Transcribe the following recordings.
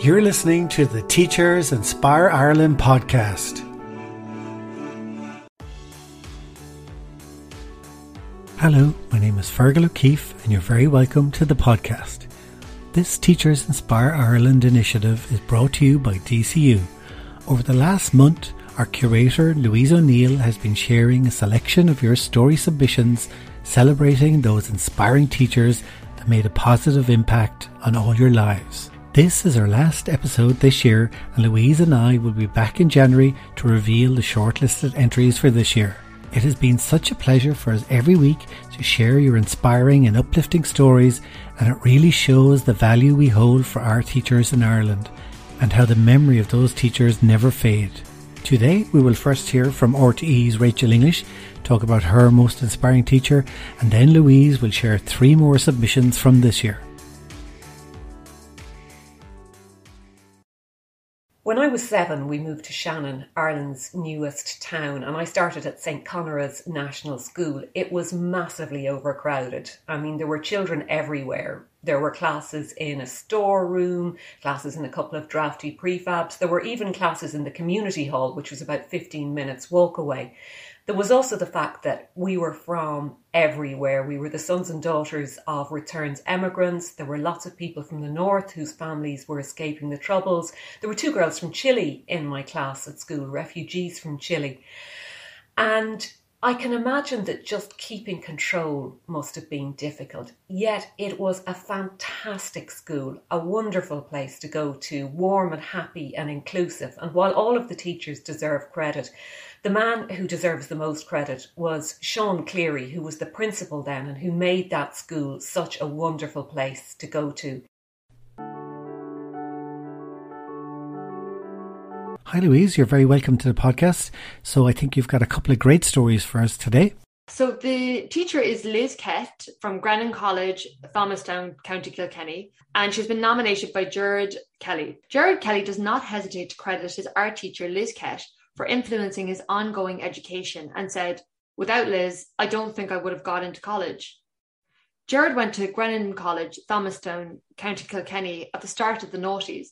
You're listening to the Teachers Inspire Ireland podcast. Hello, my name is Fergal O'Keefe, and you're very welcome to the podcast. This Teachers Inspire Ireland initiative is brought to you by DCU. Over the last month, our curator Louise O'Neill has been sharing a selection of your story submissions celebrating those inspiring teachers that made a positive impact on all your lives. This is our last episode this year, and Louise and I will be back in January to reveal the shortlisted entries for this year. It has been such a pleasure for us every week to share your inspiring and uplifting stories, and it really shows the value we hold for our teachers in Ireland and how the memory of those teachers never fade. Today, we will first hear from RTE's Rachel English talk about her most inspiring teacher, and then Louise will share three more submissions from this year. When I was seven, we moved to Shannon, Ireland's newest town, and I started at St. Conor's National School. It was massively overcrowded. I mean, there were children everywhere. There were classes in a storeroom, classes in a couple of drafty prefabs. There were even classes in the community hall, which was about 15 minutes walk away. There was also the fact that we were from everywhere. We were the sons and daughters of returned emigrants. There were lots of people from the north whose families were escaping the troubles. There were two girls from Chile in my class at school, refugees from Chile. And I can imagine that just keeping control must have been difficult. Yet it was a fantastic school, a wonderful place to go to, warm and happy and inclusive. And while all of the teachers deserve credit, the man who deserves the most credit was Sean Cleary, who was the principal then and who made that school such a wonderful place to go to. Hi, Louise. You're very welcome to the podcast. So I think you've got a couple of great stories for us today. So the teacher is Liz Kett from Grennan College, Thomastown, County Kilkenny, and she's been nominated by Jared Kelly. Jared Kelly does not hesitate to credit his art teacher Liz Kett for influencing his ongoing education and said, Without Liz, I don't think I would have got into college. Jared went to Grennan College, Thomastown, County Kilkenny at the start of the noughties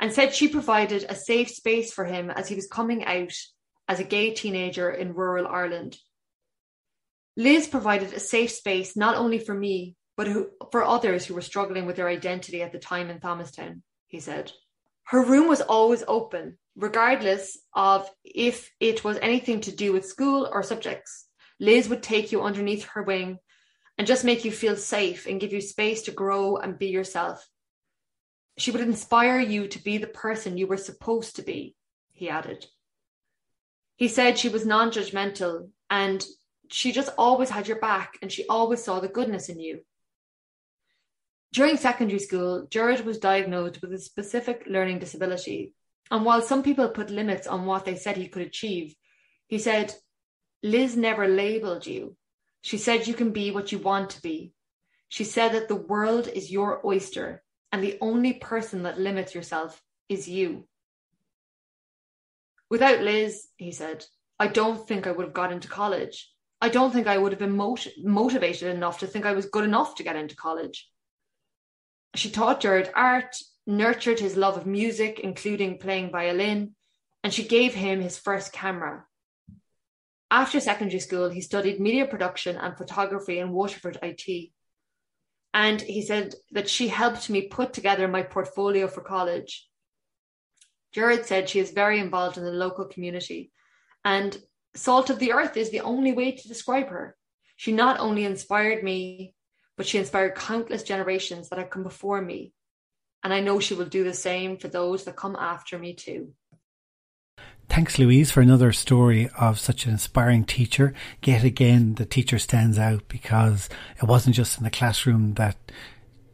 and said she provided a safe space for him as he was coming out as a gay teenager in rural Ireland. Liz provided a safe space not only for me, but for others who were struggling with their identity at the time in Thomastown, he said. Her room was always open, regardless of if it was anything to do with school or subjects. Liz would take you underneath her wing and just make you feel safe and give you space to grow and be yourself. She would inspire you to be the person you were supposed to be, he added. He said she was non judgmental and she just always had your back and she always saw the goodness in you. During secondary school, Jared was diagnosed with a specific learning disability and while some people put limits on what they said he could achieve, he said, Liz never labeled you. She said you can be what you want to be. She said that the world is your oyster and the only person that limits yourself is you. Without Liz, he said, I don't think I would have got into college. I don't think I would have been mot- motivated enough to think I was good enough to get into college. She taught Jared art nurtured his love of music, including playing violin, and she gave him his first camera. After secondary school, he studied media production and photography in Waterford IT. And he said that she helped me put together my portfolio for college. Jared said she is very involved in the local community, and salt of the earth is the only way to describe her. She not only inspired me, but she inspired countless generations that have come before me and I know she will do the same for those that come after me too. Thanks, Louise, for another story of such an inspiring teacher. Yet again, the teacher stands out because it wasn't just in the classroom that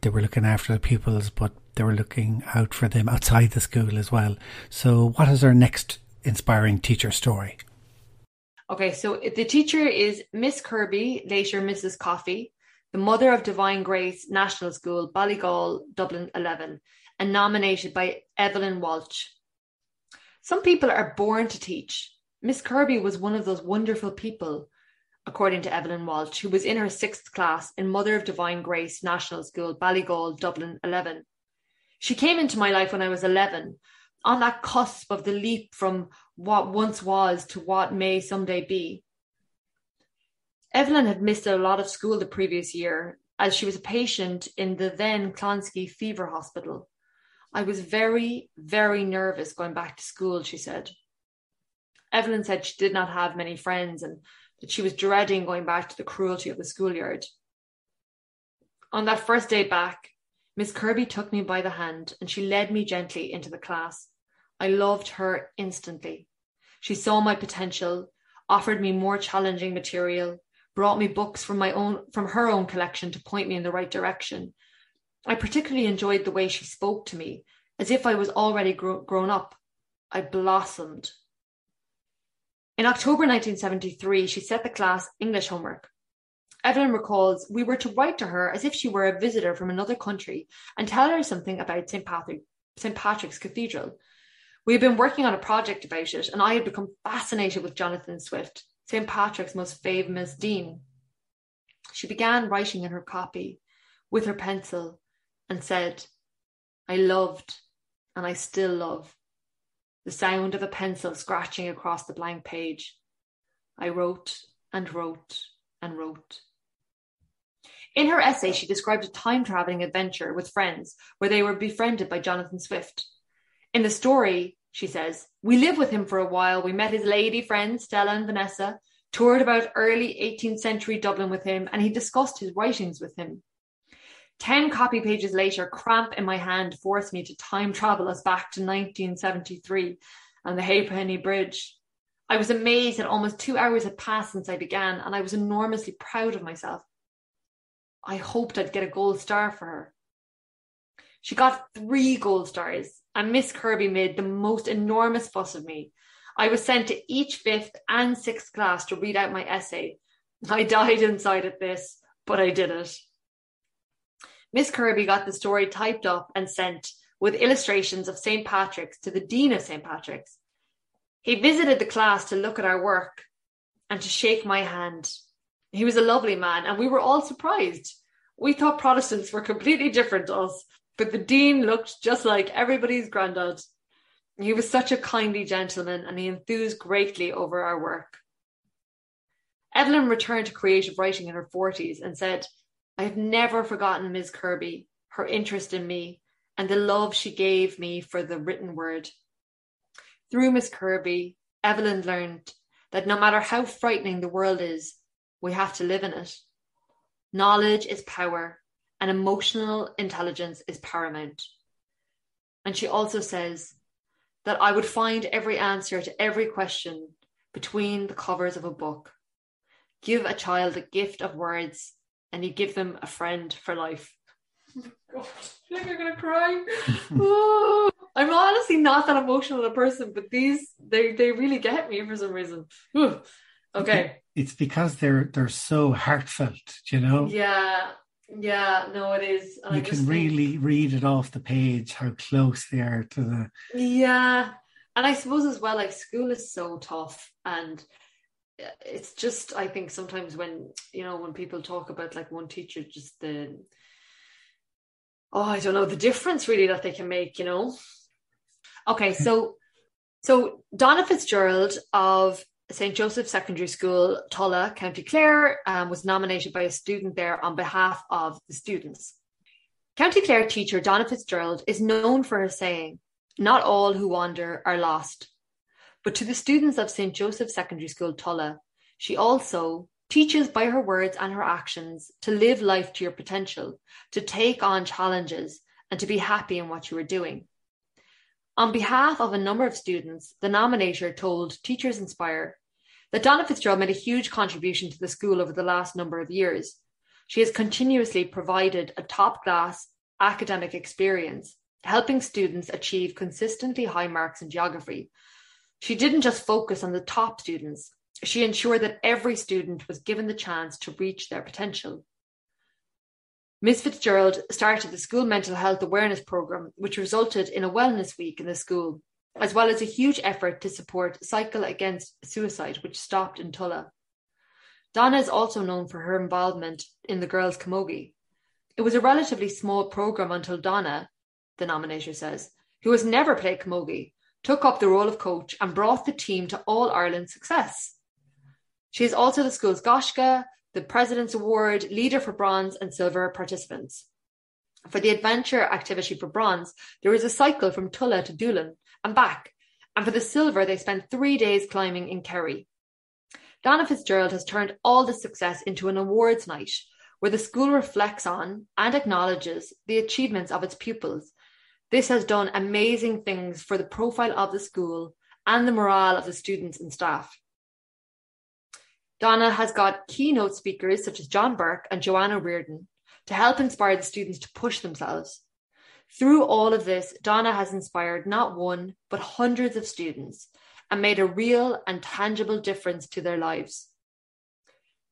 they were looking after the pupils, but they were looking out for them outside the school as well. So, what is our next inspiring teacher story? Okay, so the teacher is Miss Kirby, later Mrs. Coffey the Mother of Divine Grace National School, Ballygall, Dublin 11, and nominated by Evelyn Walsh. Some people are born to teach. Miss Kirby was one of those wonderful people, according to Evelyn Walsh, who was in her sixth class in Mother of Divine Grace National School, Ballygall, Dublin 11. She came into my life when I was 11, on that cusp of the leap from what once was to what may someday be. Evelyn had missed a lot of school the previous year as she was a patient in the then Clonskeagh Fever Hospital. I was very, very nervous going back to school, she said. Evelyn said she did not have many friends and that she was dreading going back to the cruelty of the schoolyard. On that first day back, Miss Kirby took me by the hand and she led me gently into the class. I loved her instantly. She saw my potential, offered me more challenging material, brought me books from my own from her own collection to point me in the right direction. I particularly enjoyed the way she spoke to me, as if I was already gro- grown up. I blossomed. In October 1973, she set the class English homework. Evelyn recalls we were to write to her as if she were a visitor from another country and tell her something about St. Patrick, St. Patrick's Cathedral. We had been working on a project about it, and I had become fascinated with Jonathan Swift, St. Patrick's most famous dean. She began writing in her copy with her pencil and said, I loved and I still love the sound of a pencil scratching across the blank page. I wrote and wrote and wrote. In her essay, she described a time traveling adventure with friends where they were befriended by Jonathan Swift. In the story, she says. We lived with him for a while. We met his lady friends, Stella and Vanessa, toured about early 18th century Dublin with him, and he discussed his writings with him. Ten copy pages later, cramp in my hand forced me to time travel us back to 1973 and the Halfpenny Bridge. I was amazed that almost two hours had passed since I began, and I was enormously proud of myself. I hoped I'd get a gold star for her. She got three gold stars, and Miss Kirby made the most enormous fuss of me. I was sent to each fifth and sixth class to read out my essay. I died inside at this, but I did it. Miss Kirby got the story typed up and sent with illustrations of St. Patrick's to the Dean of St. Patrick's. He visited the class to look at our work and to shake my hand. He was a lovely man, and we were all surprised. We thought Protestants were completely different to us, but the dean looked just like everybody's granddad. He was such a kindly gentleman and he enthused greatly over our work. Evelyn returned to creative writing in her 40s and said, I have never forgotten Miss Kirby, her interest in me, and the love she gave me for the written word. Through Miss Kirby, Evelyn learned that no matter how frightening the world is, we have to live in it. Knowledge is power, and emotional intelligence is paramount. And she also says that I would find every answer to every question between the covers of a book. Give a child a gift of words, and you give them a friend for life. God, I think I'm gonna cry. oh, I'm honestly not that emotional a person, but these they they really get me for some reason. Okay. It's because they're they're so heartfelt, you know? Yeah. Yeah, no, it is. And you can really think, read it off the page how close they are to the. Yeah, and I suppose as well, like school is so tough, and it's just I think sometimes when you know when people talk about like one teacher, just the oh I don't know the difference really that they can make, you know. Okay, so so Donna Fitzgerald of St. Joseph Secondary School, Tulla, County Clare, um, was nominated by a student there on behalf of the students. County Clare teacher Donna Fitzgerald is known for her saying, Not all who wander are lost. But to the students of St. Joseph Secondary School, Tulla, she also teaches by her words and her actions to live life to your potential, to take on challenges, and to be happy in what you are doing. On behalf of a number of students, the nominator told Teachers Inspire that Donna Fitzgerald made a huge contribution to the school over the last number of years. She has continuously provided a top class academic experience, helping students achieve consistently high marks in geography. She didn't just focus on the top students, she ensured that every student was given the chance to reach their potential. Ms. Fitzgerald started the school mental health awareness program, which resulted in a wellness week in the school, as well as a huge effort to support Cycle Against Suicide, which stopped in Tulla. Donna is also known for her involvement in the Girls' Camogie. It was a relatively small program until Donna, the nominator says, who has never played camogie, took up the role of coach and brought the team to All Ireland success. She is also the school's Gaisce, the President's Award, leader for bronze and silver participants. For the adventure activity for bronze, there is a cycle from Tulla to Doolin and back, and for the silver, they spent three days climbing in Kerry. Donna Fitzgerald has turned all this success into an awards night where the school reflects on and acknowledges the achievements of its pupils. This has done amazing things for the profile of the school and the morale of the students and staff. Donna has got keynote speakers such as John Burke and Joanne O'Riordan to help inspire the students to push themselves. Through all of this, Donna has inspired not one, but hundreds of students and made a real and tangible difference to their lives.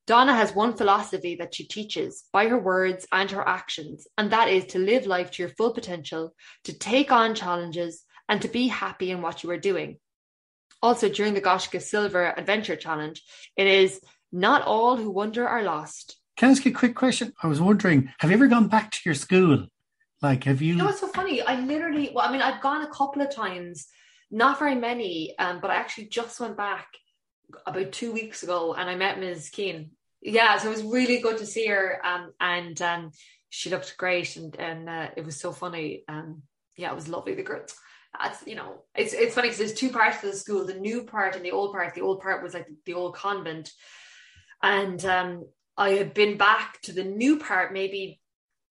Donna has one philosophy that she teaches by her words and her actions, and that is to live life to your full potential, to take on challenges, and to be happy in what you are doing. Also, during the Gaisce Silver Adventure Challenge, it is not all who wonder are lost. Can I ask you a quick question? I was wondering, have you ever gone back to your school? Like, have you? You know, it's so funny. I literally, well, I mean, I've gone a couple of times, not very many, um, but I actually just went back about two weeks ago and I met Ms. Keane. Yeah, so it was really good to see her. Um, and um, she looked great and, and uh, it was so funny. Um, yeah, it was lovely. The girls, that's, you know, it's, it's funny because there's two parts of the school, the new part and the old part. The old part was like the old convent. And um, I had been back to the new part maybe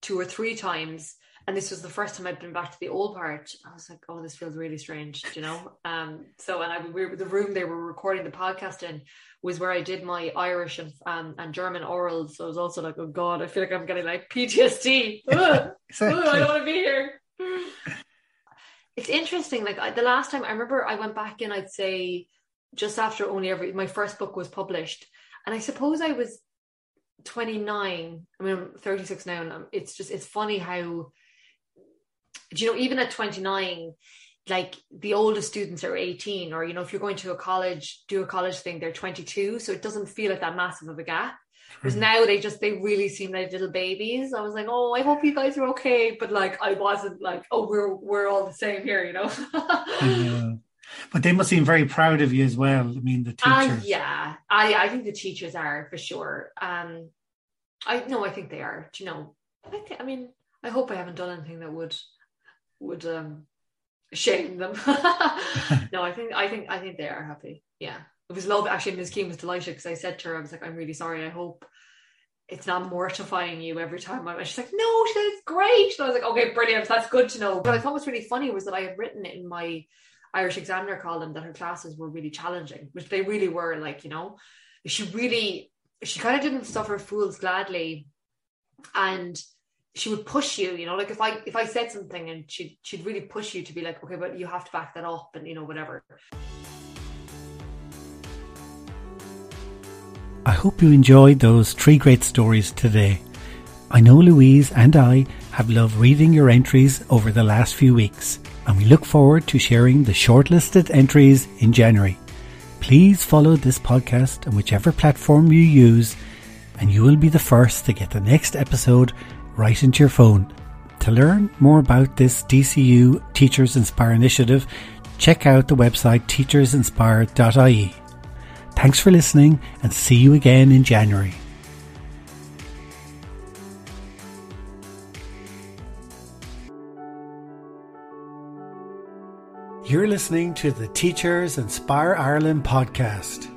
two or three times and this was the first time I'd been back to the old part. I was like, "Oh, this feels really strange," you know. Um, so, and I we the room they were recording the podcast in was where I did my Irish and um, and German orals. So I was also like, "Oh God, I feel like I'm getting like PTSD. Ugh, exactly. Ugh, I don't want to be here." it's interesting. Like I, the last time I remember, I went back in. I'd say just after only every my first book was published, and I suppose I was 29 i mean i'm 36 now and it's just it's funny how you know, even at 29, like the oldest students are 18, or, you know, if you're going to a college, do a college thing, they're 22. So it doesn't feel like that massive of a gap. Because now they just, they really seem like little babies. I was like, oh, I hope you guys are okay. But like, I wasn't like, oh, we're, we're all the same here, you know? yeah. But they must seem very proud of you as well. I mean, the uh, teachers. Uh, yeah, I, I think the teachers are for sure. Um, I no, I think they are. Do you know? I think. I mean, I hope I haven't done anything that would would um shame them. no, I think I think I think they are happy. Yeah. It was love actually Ms. Keane was delighted because I said to her, I was like, I'm really sorry, I hope it's not mortifying you every time I she's like, no, she said great. And I was like, okay, brilliant, that's good to know. What I thought was really funny was that I had written in my Irish Examiner column that her classes were really challenging, which they really were, like, you know, she really she kind of didn't suffer fools gladly and she would push you, you know, like if I if I said something and she'd she'd really push you to be like, okay, but you have to back that up and you know, whatever. I hope you enjoyed those three great stories today. I know Louise and I have loved reading your entries over the last few weeks, and we look forward to sharing the shortlisted entries in January. Please follow this podcast on whichever platform you use, and you will be the first to get the next episode right into your phone. To learn more about this DCU Teachers Inspire initiative, check out the website teachersinspire.ie. Thanks for listening and see you again in January. You're listening to the Teachers Inspire Ireland podcast.